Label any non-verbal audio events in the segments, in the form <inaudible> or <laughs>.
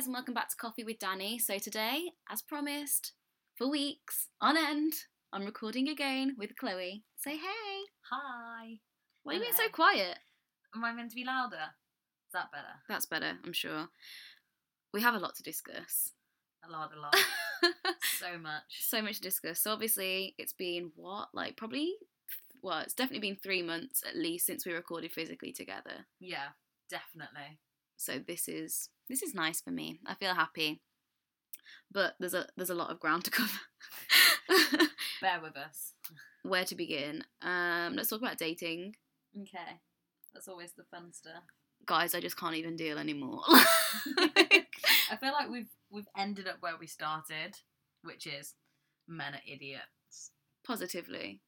guys, and welcome back to Coffee with Danny. So, today, as promised, for weeks on end, I'm recording again with Chloe. Say hey. Hi. Why are you being so quiet? Am I meant to be louder? Is that better? That's better, I'm sure. We have a lot to discuss. A lot, a lot. <laughs> so much. so much to discuss. So, obviously, it's been what? Like, probably, well, it's definitely been three months at least since we recorded physically together. Yeah, definitely. So this is this is nice for me. I feel happy. But there's a there's a lot of ground to cover. <laughs> Bear with us. Where to begin? Um, let's talk about dating. Okay. That's always the fun stuff. Guys, I just can't even deal anymore. <laughs> I feel like we've we've ended up where we started, which is men are idiots. Positively.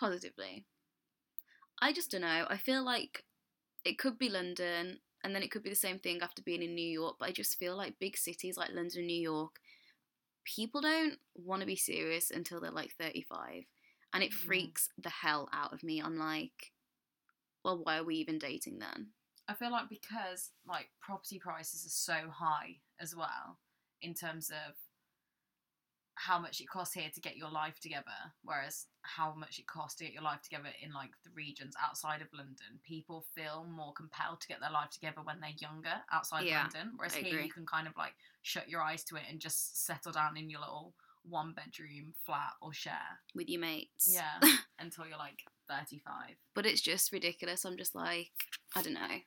Positively. I just don't know. I feel like it could be London and then it could be the same thing after being in New York, but I just feel like big cities like London and New York, people don't want to be serious until they're like 35. And it Mm. freaks the hell out of me. I'm like, well, why are we even dating then? I feel like because like property prices are so high as well in terms of how much it costs here to get your life together, whereas how much it costs to get your life together in like the regions outside of London, people feel more compelled to get their life together when they're younger outside Yeah, London. Whereas I here agree. you can kind of like shut your eyes to it and just settle down in your little one bedroom flat or share. With your mates. Yeah. <laughs> until you're like thirty five. but it's just ridiculous. I'm just like, I don't know.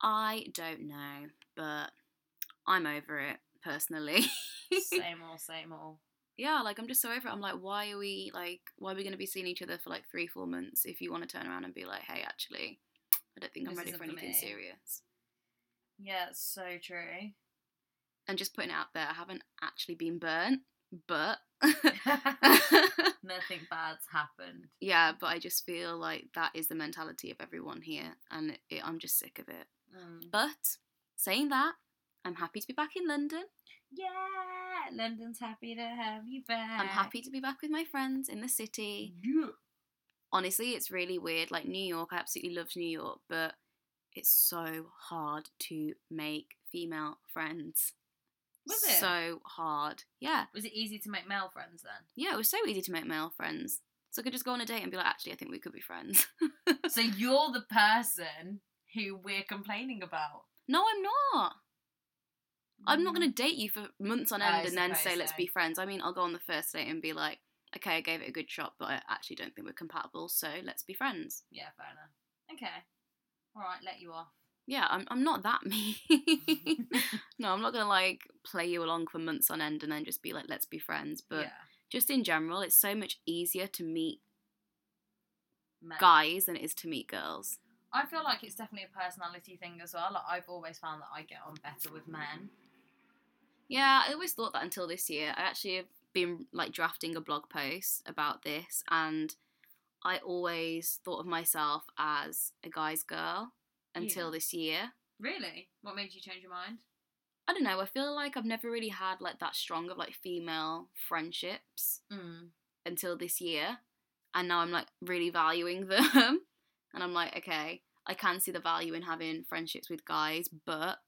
I don't know, but I'm over it personally. <laughs> Same same all. yeah, like I'm just so over it. I'm like, why are we like, why are we going to be seeing each other for like three, four months if you want to turn around and be like, hey, actually, I don't think I'm This ready for anything me. serious. Yeah, it's so true. And just putting it out there, I haven't actually been burnt, but <laughs> Nothing bad's happened. yeah, but I just feel like that is the mentality of everyone here, and it, I'm just sick of it. Mm. But saying that, I'm happy to be back in London. Yeah, London's happy to have you back. I'm happy to be back with my friends in the city. Yeah. Honestly, it's really weird. Like New York, I absolutely loved New York, but it's so hard to make female friends. Was it? So hard. Yeah. Was it easy to make male friends then? Yeah, it was so easy to make male friends. So I could just go on a date and be like, actually, I think we could be friends. so <laughs> you're the person who we're complaining about. no, I'm not. I'm not going to date you for months on Mm. I end and then say, let's so. be friends. I mean, I'll go on the first date and be like, okay, I gave it a good shot, but I actually don't think we're compatible, so let's be friends. Yeah, fair enough. Okay. All right, let you off. Yeah, I'm, I'm not that <laughs> mean. <laughs> no, I'm not going to like play you along for months on end and then just be like, let's be friends. But yeah. just in general, it's so much easier to meet men. guys than it is to meet girls. I feel like it's definitely a personality thing as well. Like I've always found that I get on better with men. Yeah, I always thought that until this year. I actually have been like drafting a blog post about this, and I always thought of myself as a guy's girl until Yeah. this year. Really? What made you change your mind? I don't know. I feel like I've never really had like that strong of like female friendships Mm. until this year, and now I'm like really valuing <laughs> them, and I'm like, okay, I can see the value in having friendships with guys, but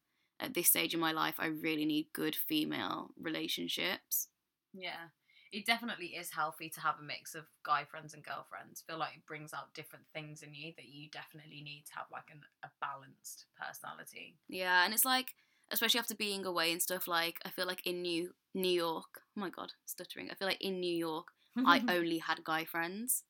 at this stage in my life, I really need good female relationships. Yeah. It definitely is healthy to have a mix of guy friends and girlfriends. feel like it brings out different things in you that you definitely need to have like an, a balanced personality. Yeah, and it's like, especially after being away and stuff. Like, I feel like in New New York, oh my god, stuttering. I feel like in New York, I <laughs> only had guy friends,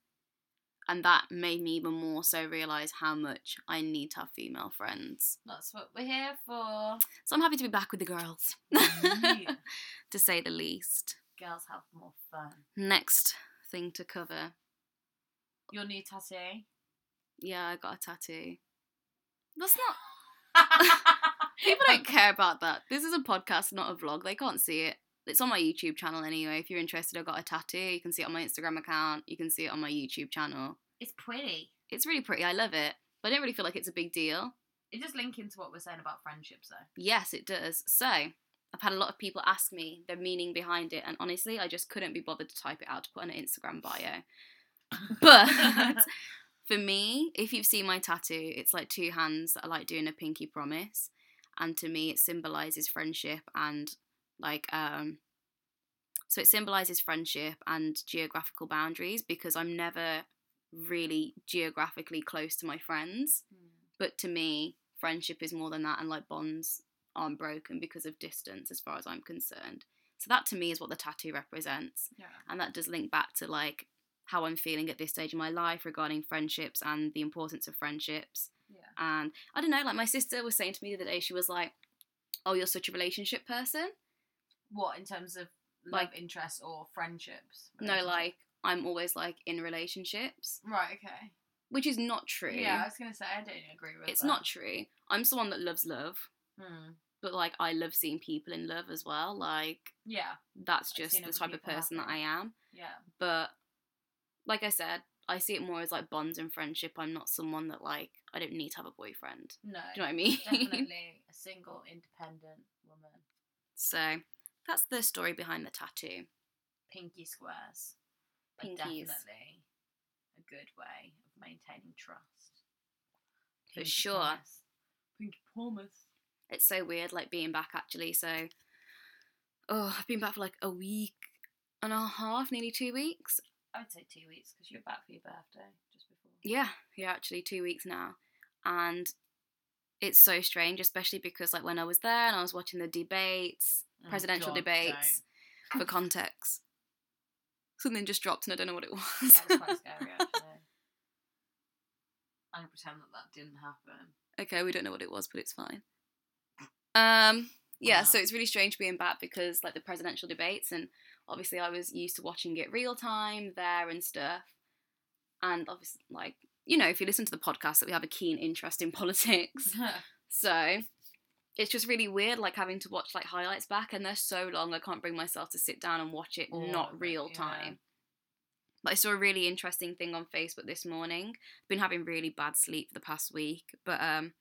and that made me even more so realize how much I need to have female friends. That's what we're here for. So I'm happy to be back with the girls, Yeah. <laughs> to say the least. Girls have more fun. Next thing to cover. Your new tattoo. Yeah, I got a tattoo. That's not. <laughs> <laughs> People don't care about that. This is a podcast, not a vlog. They can't see it. It's on my YouTube channel anyway. If you're interested, I've got a tattoo. You can see it on my Instagram account. You can see it on my YouTube channel. It's pretty. It's really pretty. I love it. But I don't really feel like it's a big deal. It does link into what we're saying about friendships, though. Yes, it does. So, I've had a lot of people ask me the meaning behind it, and honestly, I just couldn't be bothered to type it out to put on an Instagram bio. <laughs> But for me, if you've seen my tattoo, it's like two hands that are like doing a pinky promise. and to me it symbolizes friendship and like um so it symbolizes friendship and geographical boundaries because I'm never really geographically close to my friends. But to me, friendship is more than that, and like bonds aren't broken because of distance, as far as I'm concerned. So that to me is what the tattoo represents, Yeah. and that does link back to like how I'm feeling at this stage in my life regarding friendships and the importance of friendships. Yeah. And I don't know, like my sister was saying to me the other day, she was like, "Oh, you're such a relationship person." What in terms of love Like- interest or friendships? No, like I'm always like in relationships, Right. Okay. which is not true. Yeah, I was gonna say I don't agree with. it's that. not true. I'm someone that loves love, Hmm. but like I love seeing people in love as well. Like Yeah. that's just the type of person that I am. Yeah. But like I said, I see it more as like bonds and friendship. I'm not someone that like I don't need to have a boyfriend. No. Do you know what I mean? Definitely <laughs> a single, independent woman. so that's the story behind the tattoo. Pinky squares. But Pinkies. definitely a good way of maintaining trust. For sure. promise. Pinky promise. It's so weird like being back actually. So oh, I've been back for like a week and a half, nearly two weeks. I would say two weeks because you were back for your birthday just before. Yeah, yeah, actually two weeks now, and it's so strange, especially because like when I was there and I was watching the debates, Oh, presidential God, debates, for context, something just dropped and I don't know what it <laughs> was. That was quite scary actually. <laughs> I'm gonna pretend that that didn't happen. okay, we don't know what it was, but it's fine. Um, yeah, Wow. so it's really strange being back because like the presidential debates, and obviously I was used to watching it real time there and stuff, and obviously like you know if you listen to the podcast that we have a keen interest in <laughs> politics. So it's just really weird, like having to watch like highlights back, and they're so long. I can't bring myself to sit down and watch it All not real yeah. time. But I saw a really interesting thing on Facebook this morning. I've Been having really bad sleep for the past week, but um,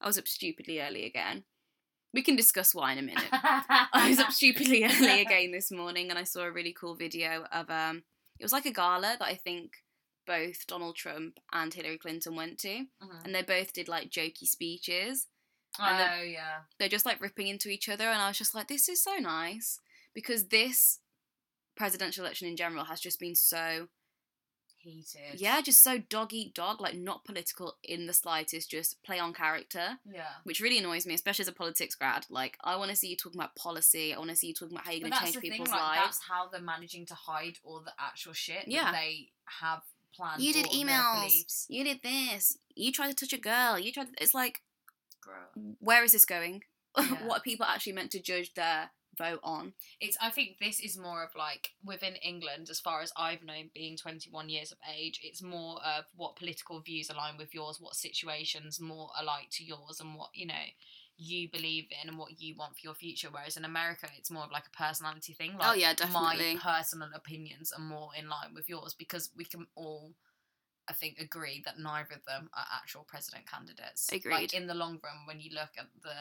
I was up stupidly early again. We can discuss why in a minute. <laughs> I was up stupidly <laughs> early again this morning, and I saw a really cool video of um, it was like a gala that I think both Donald Trump and Hillary Clinton went to, Mhm. and they both did like jokey speeches Oh and then- yeah. they're just like ripping into each other and i was just like this is so nice because this presidential election in general has just been so Heated. yeah just so dog eat dog like not political in the slightest just play on character Yeah. which really annoys me especially as a politics grad like i want to see you talking about policy i want to see you talking about how you're going to change the thing, people's like lives that's how they're managing to hide all the actual shit Yeah. they have planned. you did all of their emails you did this you tried to touch a girl you tried to, it's like Grow. Mm, where is this going <laughs> Yeah. what are people actually meant to judge their vote on It's. I think this is more of like within England, as far as I've known, being 21 years of age. It's more of what political views align with yours, what situations more alike to yours, and what you know you believe in and what you want for your future. Whereas in America, it's more of like a personality thing. Oh, like Oh, yeah, definitely. My personal opinions are more in line with yours because we can all. I think agree that neither of them are actual president candidates. Agreed. Like in the long run, when you look at the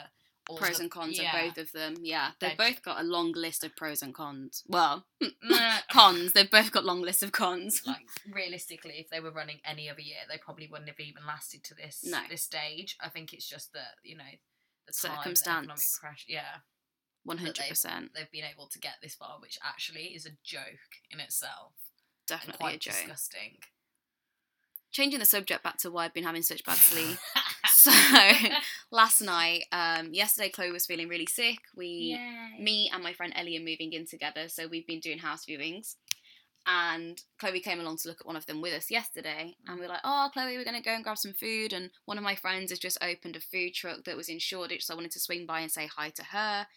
all pros the- and cons yeah. of both of them. Yeah, they've both got a long list of pros and cons. Well, hmm, <laughs> cons. They've both got long lists of cons. like realistically, if they were running any other year, they probably wouldn't have even lasted to this No. this stage. I think it's just that you know the time, the Circumstance. economic pressure. Yeah, One hundred percent. they've been able to get this far, which actually is a joke in itself. definitely quite a joke. disgusting. Changing the subject back to why I've been having such bad sleep. <laughs> so <laughs> last night, um, yesterday Chloe was feeling really sick. We, me and my friend Ellie are moving in together, so we've been doing house viewings. And Chloe came along to look at one of them with us yesterday, and we were like, "Oh, Chloe, we're gonna go and grab some food." And one of my friends has just opened a food truck that was in Shoreditch, so I wanted to swing by and say hi to her,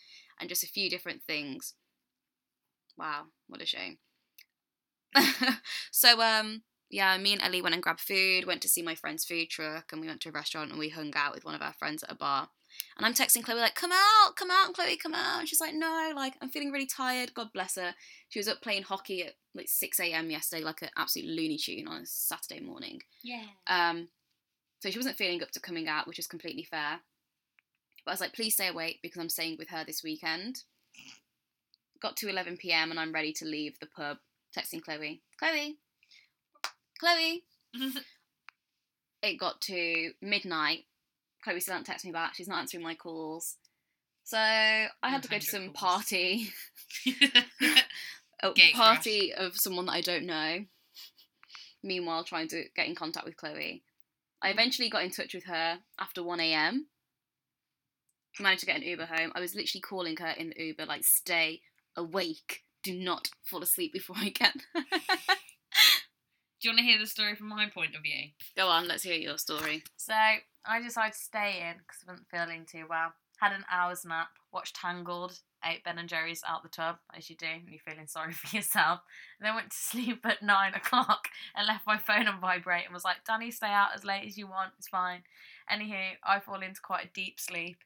and just a few different things. Wow, what a shame. <laughs> so, um, yeah, me and Ellie went and grabbed food, went to see my friend's food truck, and we went to a restaurant and we hung out with one of our friends at a bar. And I'm texting Chloe like, "Come out, come out, Chloe, come out." And she's like, "No, like I'm feeling really tired. God bless her." She was up playing hockey at like 6 a.m. yesterday, like an absolute looney tune on a Saturday morning. Yeah. Um, so she wasn't feeling up to coming out, which is completely fair. But I was like, "Please stay awake because I'm staying with her this weekend." Got to 11 p.m. and I'm ready to leave the pub. Texting Chloe, Chloe, Chloe. <laughs> It got to midnight. Chloe still hasn't texted me back. She's not answering my calls. So I had to go to some calls. party, <laughs> a Gate party of someone that I don't know. Meanwhile, trying to get in contact with Chloe. I mm. eventually got in touch with her after 1 a.m. Managed to get an Uber home. I was literally calling her in the Uber, like, stay awake. Do not fall asleep before I get. <laughs> Do you want to hear the story from my point of view? Go on, let's hear your story. So I decided to stay in because I wasn't feeling too well. Had an hour's nap, watched Tangled, ate Ben and Jerry's out the tub, as you do when you're feeling sorry <laughs> for yourself. And then went to sleep at nine <laughs> o'clock and left my phone on vibrate and was like, Danny, stay out as late as you want, it's fine. Anywho, I fall into quite a deep sleep.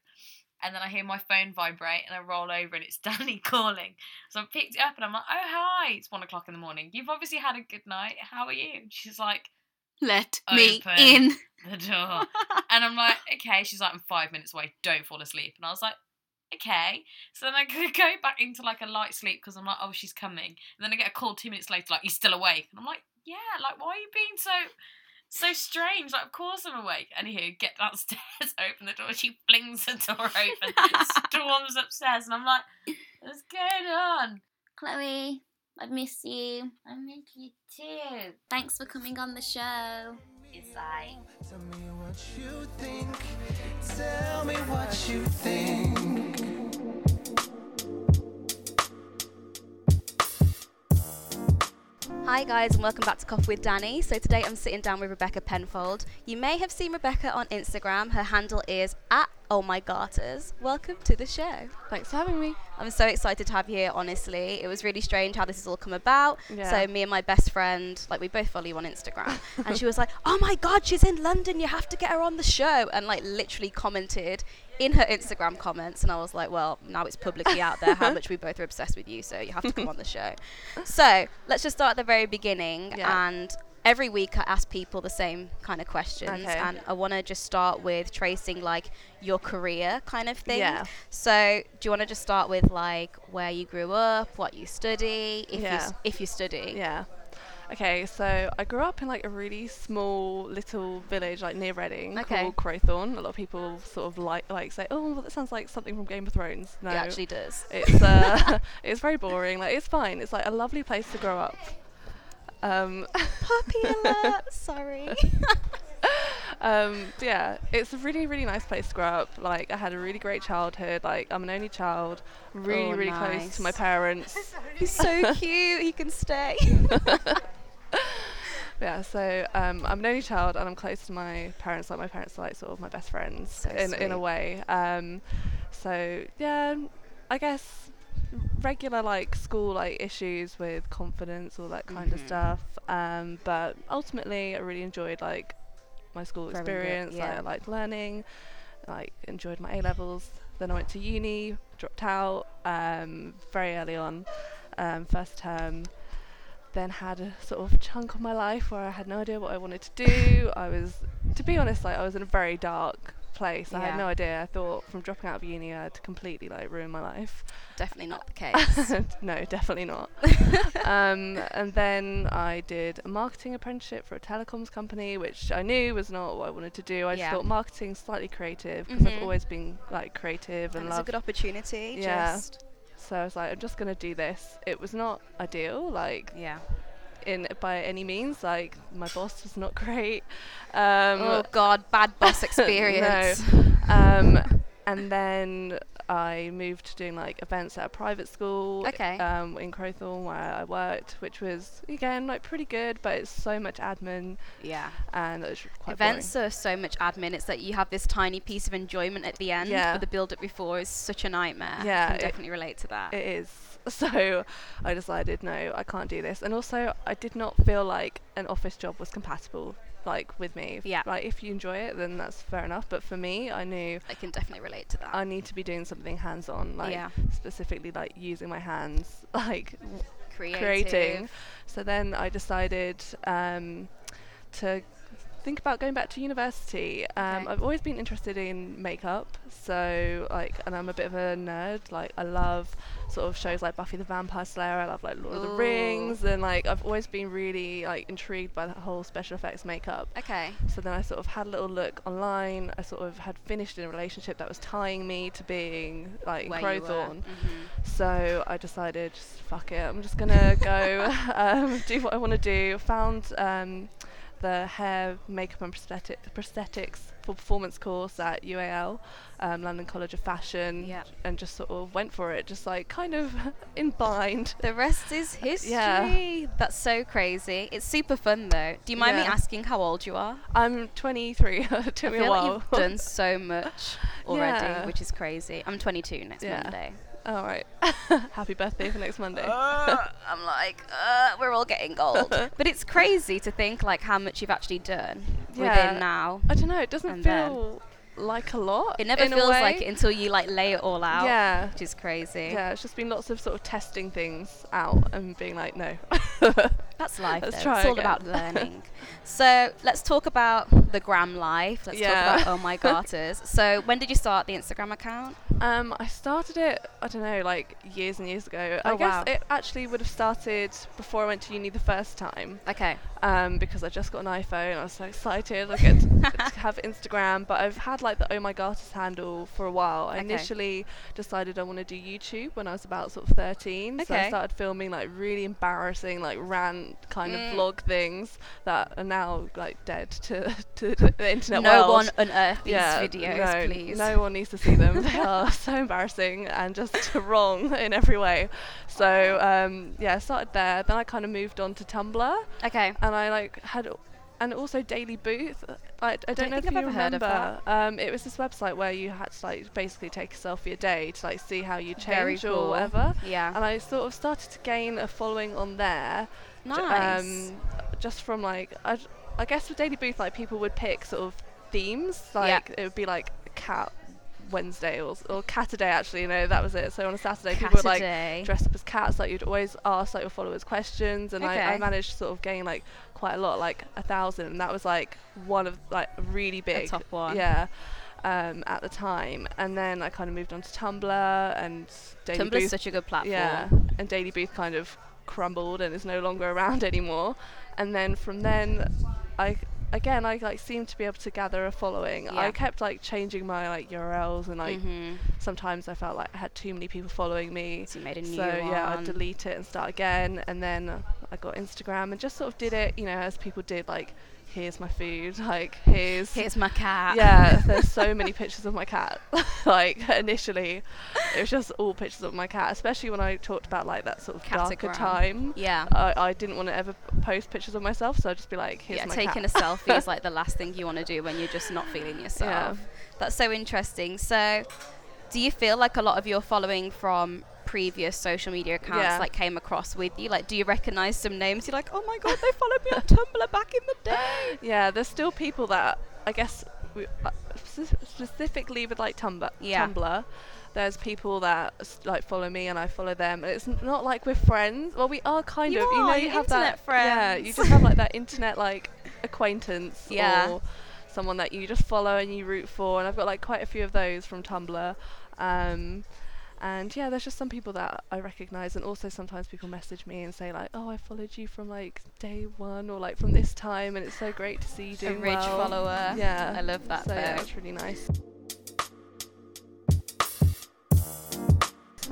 And then I hear my phone vibrate and I roll over and it's <laughs> Danny calling. So I picked it up and I'm like, oh, hi. It's one o'clock in the morning. You've obviously had a good night. How are you? And she's like, Let me in. the door. <laughs> And I'm like, okay. She's like, I'm five minutes away. Don't fall asleep. And I was like, okay. So then I go <laughs> back into like a light sleep because I'm like, oh, she's coming. And then I get a call two minutes later, like, you're still awake. And I'm like, yeah. Like, why are you being so so strange? Like, of course I'm awake. Anywho, get downstairs, <laughs> open the door. She flings the door open, <laughs> storms upstairs, and I'm like, what's going on? Chloe, I miss you. I miss you too. Thanks for coming on the show. It's like. Tell me what you think. Tell me what you think. Hi guys and welcome back to Coffee with Danny. So today I'm sitting down with Rebecca Penfold. You may have seen Rebecca on Instagram. Her handle is at Oh My Garters. Welcome to the show. Thanks for having me. I'm so excited to have you here, honestly. It was really strange how this has all come about. Yeah. So me and my best friend, like we both follow you on Instagram, and she was like, "Oh my God, she's in London. You have to get her on the show," and like literally commented in her Instagram comments, and I was like, "Well, now it's publicly out there how <laughs> much we both are obsessed with you, so you have to come on the show." <laughs> So let's just start at the very beginning, Yeah. and every week I ask people the same kind of questions, Okay. and I want to just start with tracing like your career kind of thing. Yeah. So, do you want to just start with like where you grew up, what you study, if Yeah. s- if you study? Yeah. Okay, so I grew up in like a really small little village like near Reading Okay. called Crowthorne. A lot of people sort of like like say, "Oh, well, that sounds like something from Game of Thrones." No, It actually does. it's uh, <laughs> <laughs> it's very boring. Like it's fine. It's like a lovely place to grow up. Um, Puppy <laughs> alert! Sorry. Um, yeah, it's a really, really nice place to grow up. Like, I had a really great childhood. Like, I'm an only child, really, Oh, really close to my parents. He's so <laughs> cute. He can stay. <laughs> yeah, so um, I'm an only child and I'm close to my parents. Like, my parents are like sort of my best friends So in, in a way. Um, so, yeah, I guess regular like school like issues with confidence all that kind of Mhm. stuff um but ultimately i really enjoyed like my school up, experience. Like, yeah. i liked learning like enjoyed my a levels. Then i went to uni dropped out um very early on um first term. Then had a sort of chunk of my life where i had no idea what i wanted to do. I was to be honest like i was in a very dark place i Yeah. had no idea i thought from dropping out of uni i'd completely like ruin my life Definitely not the <laughs> case. no, definitely not. <laughs> um, and then I did a marketing apprenticeship for a telecoms company, which I knew was not what I wanted to do. I Yeah. just thought marketing slightly creative because Mhm. I've always been like creative and and it's a good opportunity. Yeah. Just So I was like, I'm just gonna do this. It was not ideal, like yeah. In by any means. Like my boss was not great. Um, oh God, bad boss <laughs> experience. um, and then I moved to doing like events at a private school Okay. um, in Crowthorne where I worked, which was again like pretty good, but it's so much admin Yeah. and it was quite Events are so much admin. It's that you have this tiny piece of enjoyment at the end, Yeah. but the build up before is such a nightmare. Yeah, I can definitely relate to that. It is. <laughs> So I decided no, I can't do this, and also I did not feel like an office job was compatible like with me. Yeah. Like if you enjoy it, then that's fair enough. But for me, I knew I can definitely relate to that. I need to be doing something hands-on, like Yeah. specifically like using my hands, <laughs> like Creative. creating. So then I decided um, to think about going back to university. Um, Okay. I've always been interested in makeup, so like, and I'm a bit of a nerd. Like, I love sort of shows like Buffy the Vampire Slayer. I love like Lord of the Rings, and like I've always been really like intrigued by the whole special effects makeup. Okay. So then I sort of had a little look online. I sort of had finished in a relationship that was tying me to being like in Where. Crowthorne. Mhm. So I decided, just fuck it, I'm just gonna go <laughs> um, do what I want to do. Found um, the hair, makeup, and prosthetic, prosthetics for performance course at UAL, um, London College of Fashion, Yeah. and just sort of went for it, just like kind of <laughs> in blind. The rest is <laughs> history. Yeah. That's so crazy. It's super fun though. Do you mind me asking how old you are? I'm 23. <laughs> it took me a like while. you've done so much already, Yeah. which is crazy. I'm 22 next Yeah. Monday. All right. <laughs> Happy birthday for next Monday. I'm like, uh, we're all getting old. <laughs> but it's crazy to think like how much you've actually done Yeah. within now. I don't know. It doesn't feel like a lot. It never feels like it until you like lay it all out. Yeah. Which is crazy. Yeah, it's just been lots of sort of testing things out and being like, no. <laughs> That's <laughs> life. Let's though. try it's all about learning. <laughs> so let's talk about the gram life. Let's Yeah. talk about oh my garters. so when did you start the Instagram account? um, I started it, I don't know, like years and years ago. Oh, I guess wow. it actually would have started before I went to uni the first time. Okay. Um, because I just got an iPhone. I was so excited. I get to have Instagram, but I've had like the Oh My Garters handle for a while. I Okay. initially decided I want to do YouTube when I was about sort of 13. Okay. So I started filming like really embarrassing, like rant kind Mm. of vlog things that are now like dead to <laughs> to the internet no world. one unearth these yeah, videos, no, please. No one needs to see them. <laughs> they are so embarrassing and just <laughs> wrong in every way. So um, yeah, I started there. Then I kind of moved on to Tumblr Okay. and I like had and also Daily Booth. I, I don't, don't know if I've you ever heard of remember. Um, it was this website where you had to like basically take a selfie a day to like see how you change or whatever. Yeah. And I sort of started to gain a following on there. j- nice. Um, just from like I, I guess with Daily Booth like people would pick sort of themes like it would be like cat Wednesday or, or cat day actually you know that was it so on a Saturday people would like Saturday. dress up as cats like you'd always ask like your followers questions and I, I managed to sort of gain like quite a lot like a thousand and that was like one of like really big top one. yeah um, at the time and then I kind of moved on to Tumblr and Daily Tumblr's Booth such a good platform. yeah and Daily Booth kind of crumbled and is no longer around <laughs> anymore and then from then I again I like seemed to be able to gather a following Yeah. I kept like changing my like URLs and like Mhm. sometimes I felt like I had too many people following me So you made a new so yeah. I'd delete it and start again, and then I got Instagram and just sort of did it, you know, as people did. Like, here's my food. Like, here's Here's my cat. yeah. <laughs> There's so many pictures of my cat. <laughs> like initially, it was just all pictures of my cat, especially when I talked about like that sort of darker time. Yeah. I, I didn't want to ever post pictures of myself, so I'd just be like, here's yeah, my taking cat. a selfie is <laughs> like the last thing you want to do when you're just not feeling yourself. Yeah. That's so interesting. So, do you feel like a lot of your following from previous social media accounts Yeah. like came across with you? Like, do you recognize some names? You're like, oh my god, they followed me on Tumblr back in the day. <laughs> Yeah, there's still people that I guess we, uh, specifically with like Tumblr. Yeah. Tumblr. There's people that like follow me and I follow them. And it's not like we're friends. Well, we are kind You of. you know, are, you have that. internet Yeah, you just have like that internet like acquaintance. <laughs> Yeah. Or someone that you just follow and you root for. And I've got like quite a few of those from Tumblr. Um, and yeah, there's just some people that I recognise, and also sometimes people message me and say like, "Oh, I followed you from like day one or like from this time, and it's so great to see you A doing ridge well." follower. Yeah, I love that So yeah, it's really nice.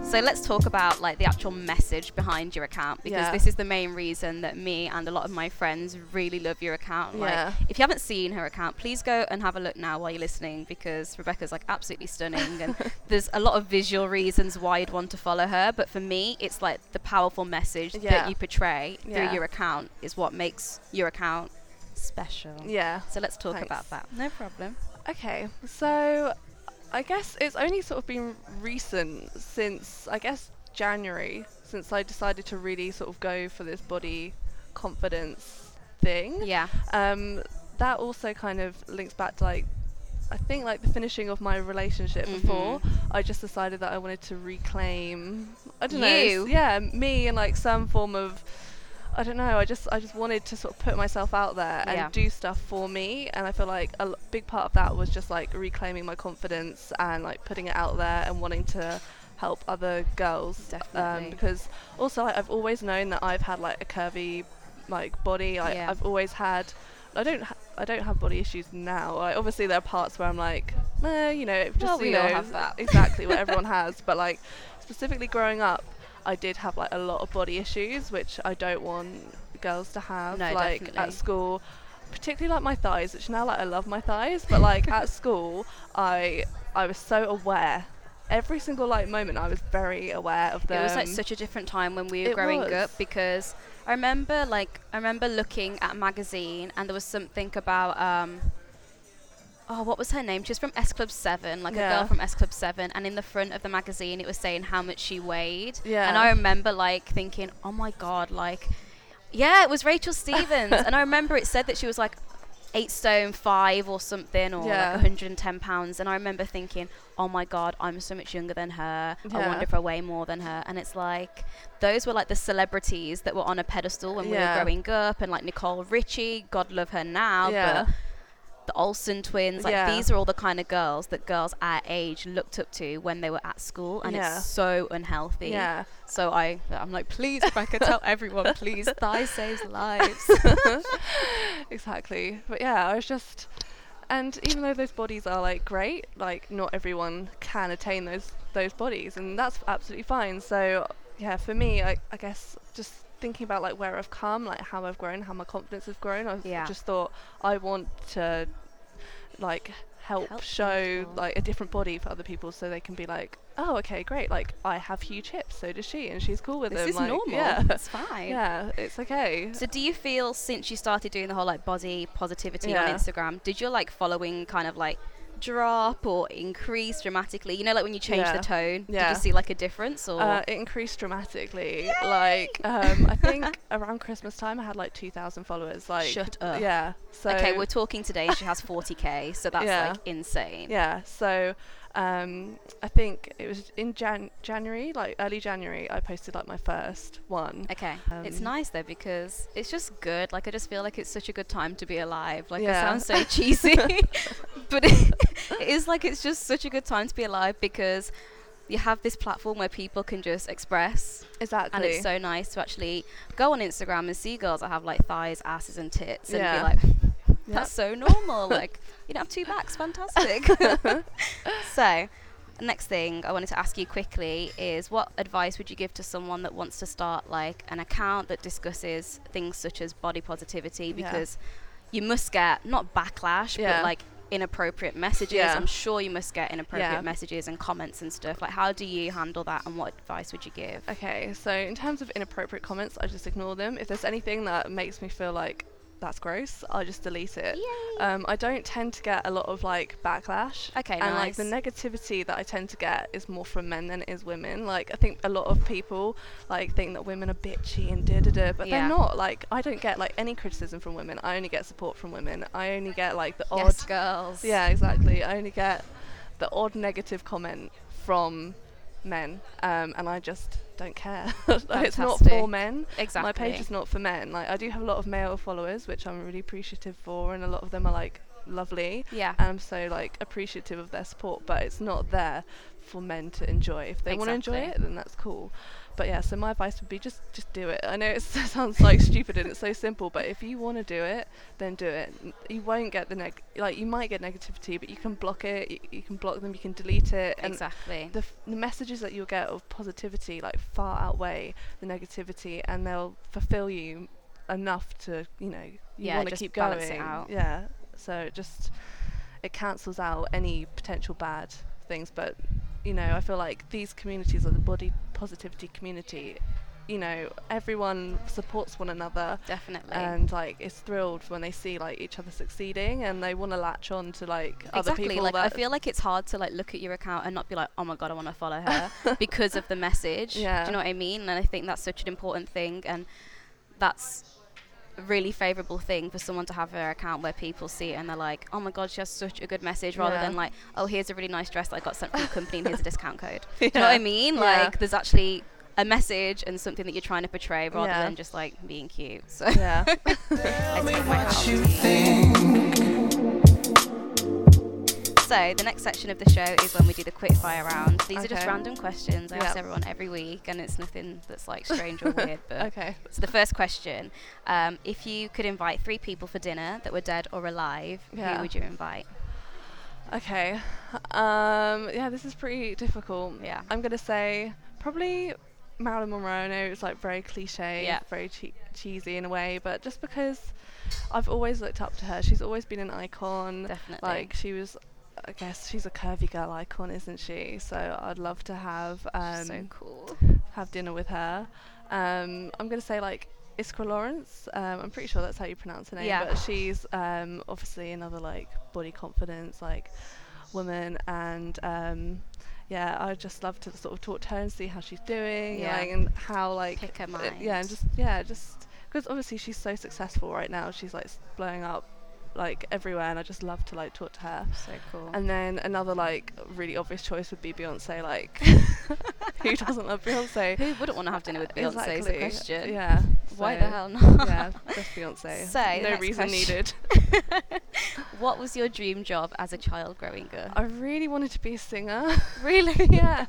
So let's talk about like the actual message behind your account because Yeah. this is the main reason that me and a lot of my friends really love your account. Like Yeah. if you haven't seen her account, please go and have a look now while you're listening because Rebecca's like absolutely stunning and <laughs> there's a lot of visual reasons why you'd want to follow her, but for me it's like the powerful message Yeah. that you portray through your account is what makes your account special. Yeah. So let's talk Thanks. about that. No problem. Okay, so I guess it's only sort of been recent since I guess January since I decided to really sort of go for this body confidence thing. Yeah. Um, that also kind of links back to like I think like the finishing of my relationship before. Mhm. I just decided that I wanted to reclaim I don't know You? s- yeah me and like some form of I don't know. I just I just wanted to sort of put myself out there and Yeah. do stuff for me, and I feel like a l- big part of that was just like reclaiming my confidence and like putting it out there and wanting to help other girls. Definitely. Um, because also like, I've always known that I've had like a curvy like body. I, Yeah. I've always had. I don't. Ha- I don't have body issues now. Like, obviously, there are parts where I'm like, eh, you know, just Well, we you all know, have that. exactly what <laughs> everyone has. But like, specifically growing up, I did have like a lot of body issues, which I don't want girls to have. No, like definitely. at school, particularly like my thighs, which now like I love my thighs, but like <laughs> at school, I I was so aware. Every single like moment, I was very aware of them. It was like such a different time when we were It growing was. up because I remember like I remember looking at a magazine and there was something about um oh what was her name? She was from S Club Seven, like a girl from S Club Seven, and in the front of the magazine it was saying how much she weighed. Yeah. And I remember like thinking, oh my god, like yeah, it was Rachel <laughs> Stevens, and I remember it said that she was like eight stone five or something, or Yeah. like 110 pounds. And I remember thinking, oh my god, I'm so much younger than her. I wonder if I weigh more than her. And it's like those were like the celebrities that were on a pedestal when we were growing up, and like Nicole Richie, God love her now, Yeah. but the Olsen twins, like Yeah. these are all the kind of girls that girls our age looked up to when they were at school, and Yeah. it's so unhealthy. yeah. So I, I'm like, please, Rebecca, tell <laughs> everyone, please, thigh saves lives. <laughs> exactly. But yeah, I was just, and even though those bodies are like great, like not everyone can attain those those bodies, and that's absolutely fine. So yeah, for me, I, I guess just thinking about like where I've come, like how I've grown, how my confidence has grown, I Yeah. just thought I want to like help, Help show people. like a different body for other people so they can be like oh okay great like i have huge hips so does she and she's cool with this them is like, normal. yeah <laughs> It's fine. yeah it's okay So do you feel since you started doing the whole like body positivity Yeah. on Instagram, did your like following kind of like drop or increase dramatically? You know, like when you change Yeah. the tone, did Yeah. you see like a difference or? Uh, it increased dramatically. Like, um, I think <laughs> around Christmas time, I had like 2,000 followers. Like, Shut up. Yeah. So okay, we're talking today. She has 40k, so that's Yeah. like insane. yeah. So, um, I think it was in Jan- January, like early January, I posted like my first one. Okay, it's Um, nice though because it's just good. Like I just feel like it's such a good time to be alive. Like Yeah. it sounds so <laughs> cheesy, <laughs> but it, it is like it's just such a good time to be alive because you have this platform where people can just express Exactly. and it's so nice to actually go on Instagram and see girls that have like thighs, asses, and tits, and Yeah. be like, Yep. "That's so normal." <laughs> like, you don't have two backs, fantastic. <laughs> so, next thing I wanted to ask you quickly is, what advice would you give to someone that wants to start like an account that discusses things such as body positivity? Yeah. Because you must get not backlash, Yeah. but like inappropriate messages. Yeah. I'm sure you must get inappropriate Yeah. messages and comments and stuff. Like, how do you handle that, and what advice would you give? Okay, so in terms of inappropriate comments, I just ignore them. If there's anything that makes me feel like that's gross, I'll just delete it. Um, I don't tend to get a lot of like backlash. Okay, and like the negativity that I tend to get is more from men than it is women. Like I think a lot of people like think that women are bitchy and da da da, but Yeah. they're not. Like I don't get like any criticism from women. I only get support from women. I only get like the odd. Yes, girls. Yeah, exactly. I only get the odd negative comment from men, um, and I just don't care. <laughs> Like, it's not for men. exactly. My page is not for men. Like I do have a lot of male followers, which I'm really appreciative for, and a lot of them are like lovely. Yeah. And I'm so like appreciative of their support, but it's not there for men to enjoy. If they want to enjoy it, then that's cool. But yeah, so my advice would be just just do it. I know it <laughs> sounds like stupid and it's so simple, but if you want to do it, then do it. You won't get the neg like you might get negativity, but you can block it. You, you can block them. You can delete it. And exactly. the, f- the messages that you'll get of positivity like far outweigh the negativity, and they'll fulfill you enough to you know you Yeah, want to just keep going. out. Yeah. So it just it cancels out any potential bad things. But you know, I feel like these communities, like the body positivity community, you know, everyone supports one another Definitely. and like is thrilled when they see like each other succeeding and they want to latch on to like other exactly. people Like I feel like it's hard to like look at your account and not be like, oh my god, I want to follow her <laughs> because of the message. Yeah. Do you know what I mean? And I think that's such an important thing, and that's really favorable thing for someone to have their account where people see it and they're like, oh my god, she has such a good message, rather Yeah. than like, oh, here's a really nice dress that I got sent from the company and here's a discount code. <laughs> Do you know what I mean? Yeah. Like, there's actually a message and something that you're trying to portray rather Yeah. than just like being cute. So Yeah. <laughs> So the next section of the show is when we do the quick fire round. These are just random questions I ask everyone every week, and it's nothing that's like strange or weird. <laughs> But okay. so the first question: um, If you could invite three people for dinner that were dead or alive, Yeah. who would you invite? Okay. Um, yeah, this is pretty difficult. Yeah. I'm gonna say probably Marilyn Monroe. I know it's like very cliche, Yeah. very che- cheesy in a way, but just because I've always looked up to her, she's always been an icon. Definitely. Like she was, I guess she's a curvy girl icon, isn't she? So I'd love to have um, so cool. have dinner with her. Um, I'm gonna say like Iskra Lawrence. Um, I'm pretty sure that's how you pronounce her name. Yeah. But she's um, obviously another like body confidence like woman, and um, yeah, I'd just love to sort of talk to her and see how she's doing, Yeah. like, and how like Pick her uh, yeah, and just yeah, just because obviously she's so successful right now. She's like blowing up like everywhere, and I just love to like talk to her. So cool. And then another like really obvious choice would be Beyonce. Like, <laughs> who doesn't love Beyonce? who wouldn't want to have dinner with Beyonce? Is the Exactly. question. Yeah. Why the hell not? yeah, just <laughs> Beyonce. So, no reason question. needed. <laughs> what was your dream job as a child growing up? I really wanted to be a singer. really? yeah.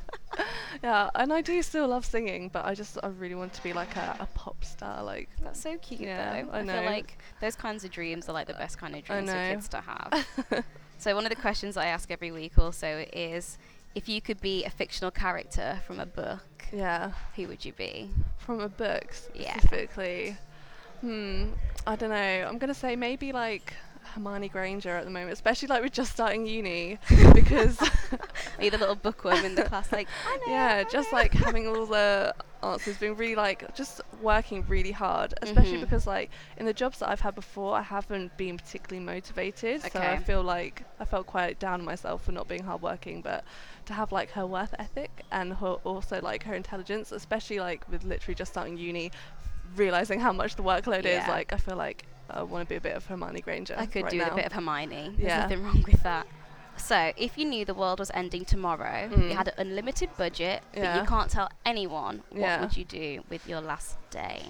Yeah, and I do still love singing, but I just I really want to be like a, a pop star. Like, That's so cute Yeah, though. I feel know. like those kinds of dreams are like the best kind of I dreams for kids to have. <laughs> so one of the questions I ask every week also is if you could be a fictional character from a book, yeah, who would you be? from a book Yeah. specifically. Hmm. I don't know. I'm gonna say maybe like Hermione Granger at the moment, especially like with just starting uni, <laughs> because you the little bookworm in the class like I know, <laughs> yeah, just like having all the answers, being really like just working really hard, especially Mhm. because like in the jobs that I've had before, I haven't been particularly motivated. So I feel like I felt quite down on myself for not being hardworking, but to have like her worth ethic and her also like her intelligence, especially like with literally just starting uni, realizing how much the workload is, like I feel like I want to be a bit of Hermione Granger. I could right do now. with a bit of Hermione. There's Yeah. nothing wrong with that. So, if you knew the world was ending tomorrow, you Mm. had an unlimited budget, but you can't tell anyone, what Yeah. would you do with your last day?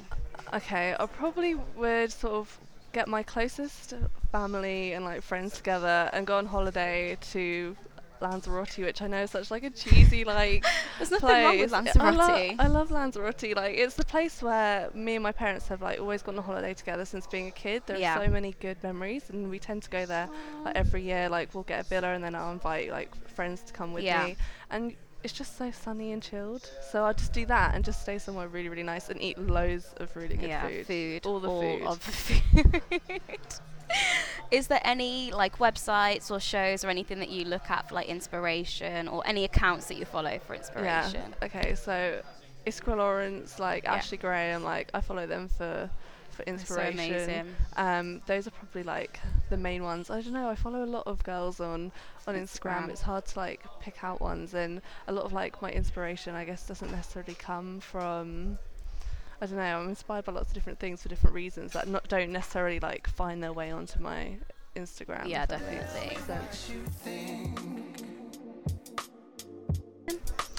Okay, I probably would sort of get my closest family and like friends together and go on holiday to Lanzarote, which I know is such like a cheesy like <laughs> There's nothing wrong with place. I, lo- I love Lanzarote. Like it's the place where me and my parents have like always gone on holiday together since being a kid. There are so many good memories, and we tend to go there like every year. Like we'll get a villa, and then I'll invite like friends to come with Yeah. me, and it's just so sunny and chilled. So I'll just do that and just stay somewhere really, really nice and eat loads of really good yeah, food. All the food. of the <laughs> food. <laughs> Is there any like websites or shows or anything that you look at for like inspiration or any accounts that you follow for inspiration? Yeah. Okay, so Iskra Lawrence, like Yeah. Ashley Graham, like I follow them for for So inspiration. amazing. Um, those are probably like the main ones. I don't know. I follow a lot of girls on on Instagram. Instagram. It's hard to like pick out ones, and a lot of like my inspiration, I guess, doesn't necessarily come from. I don't know. I'm inspired by lots of different things for different reasons that not don't necessarily like find their way onto my Instagram. Yeah, if that makes definitely.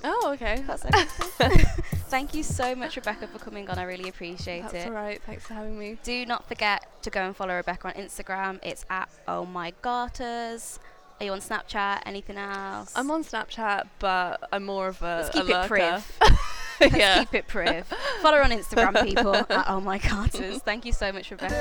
Oh, okay. That's <laughs> everything. Thank you so much, Rebecca, for coming on. I really appreciate That's it. all right. Thanks for having me. Do not forget to go and follow Rebecca on Instagram. It's at oh my garters. Are you on Snapchat? Anything else? I'm on Snapchat, but I'm more of a, Let's keep a it lurker. priv. <laughs> Let's yeah. keep it priv. Follow her on Instagram, people. at <laughs> oh my garters. Thank you so much, Rebecca.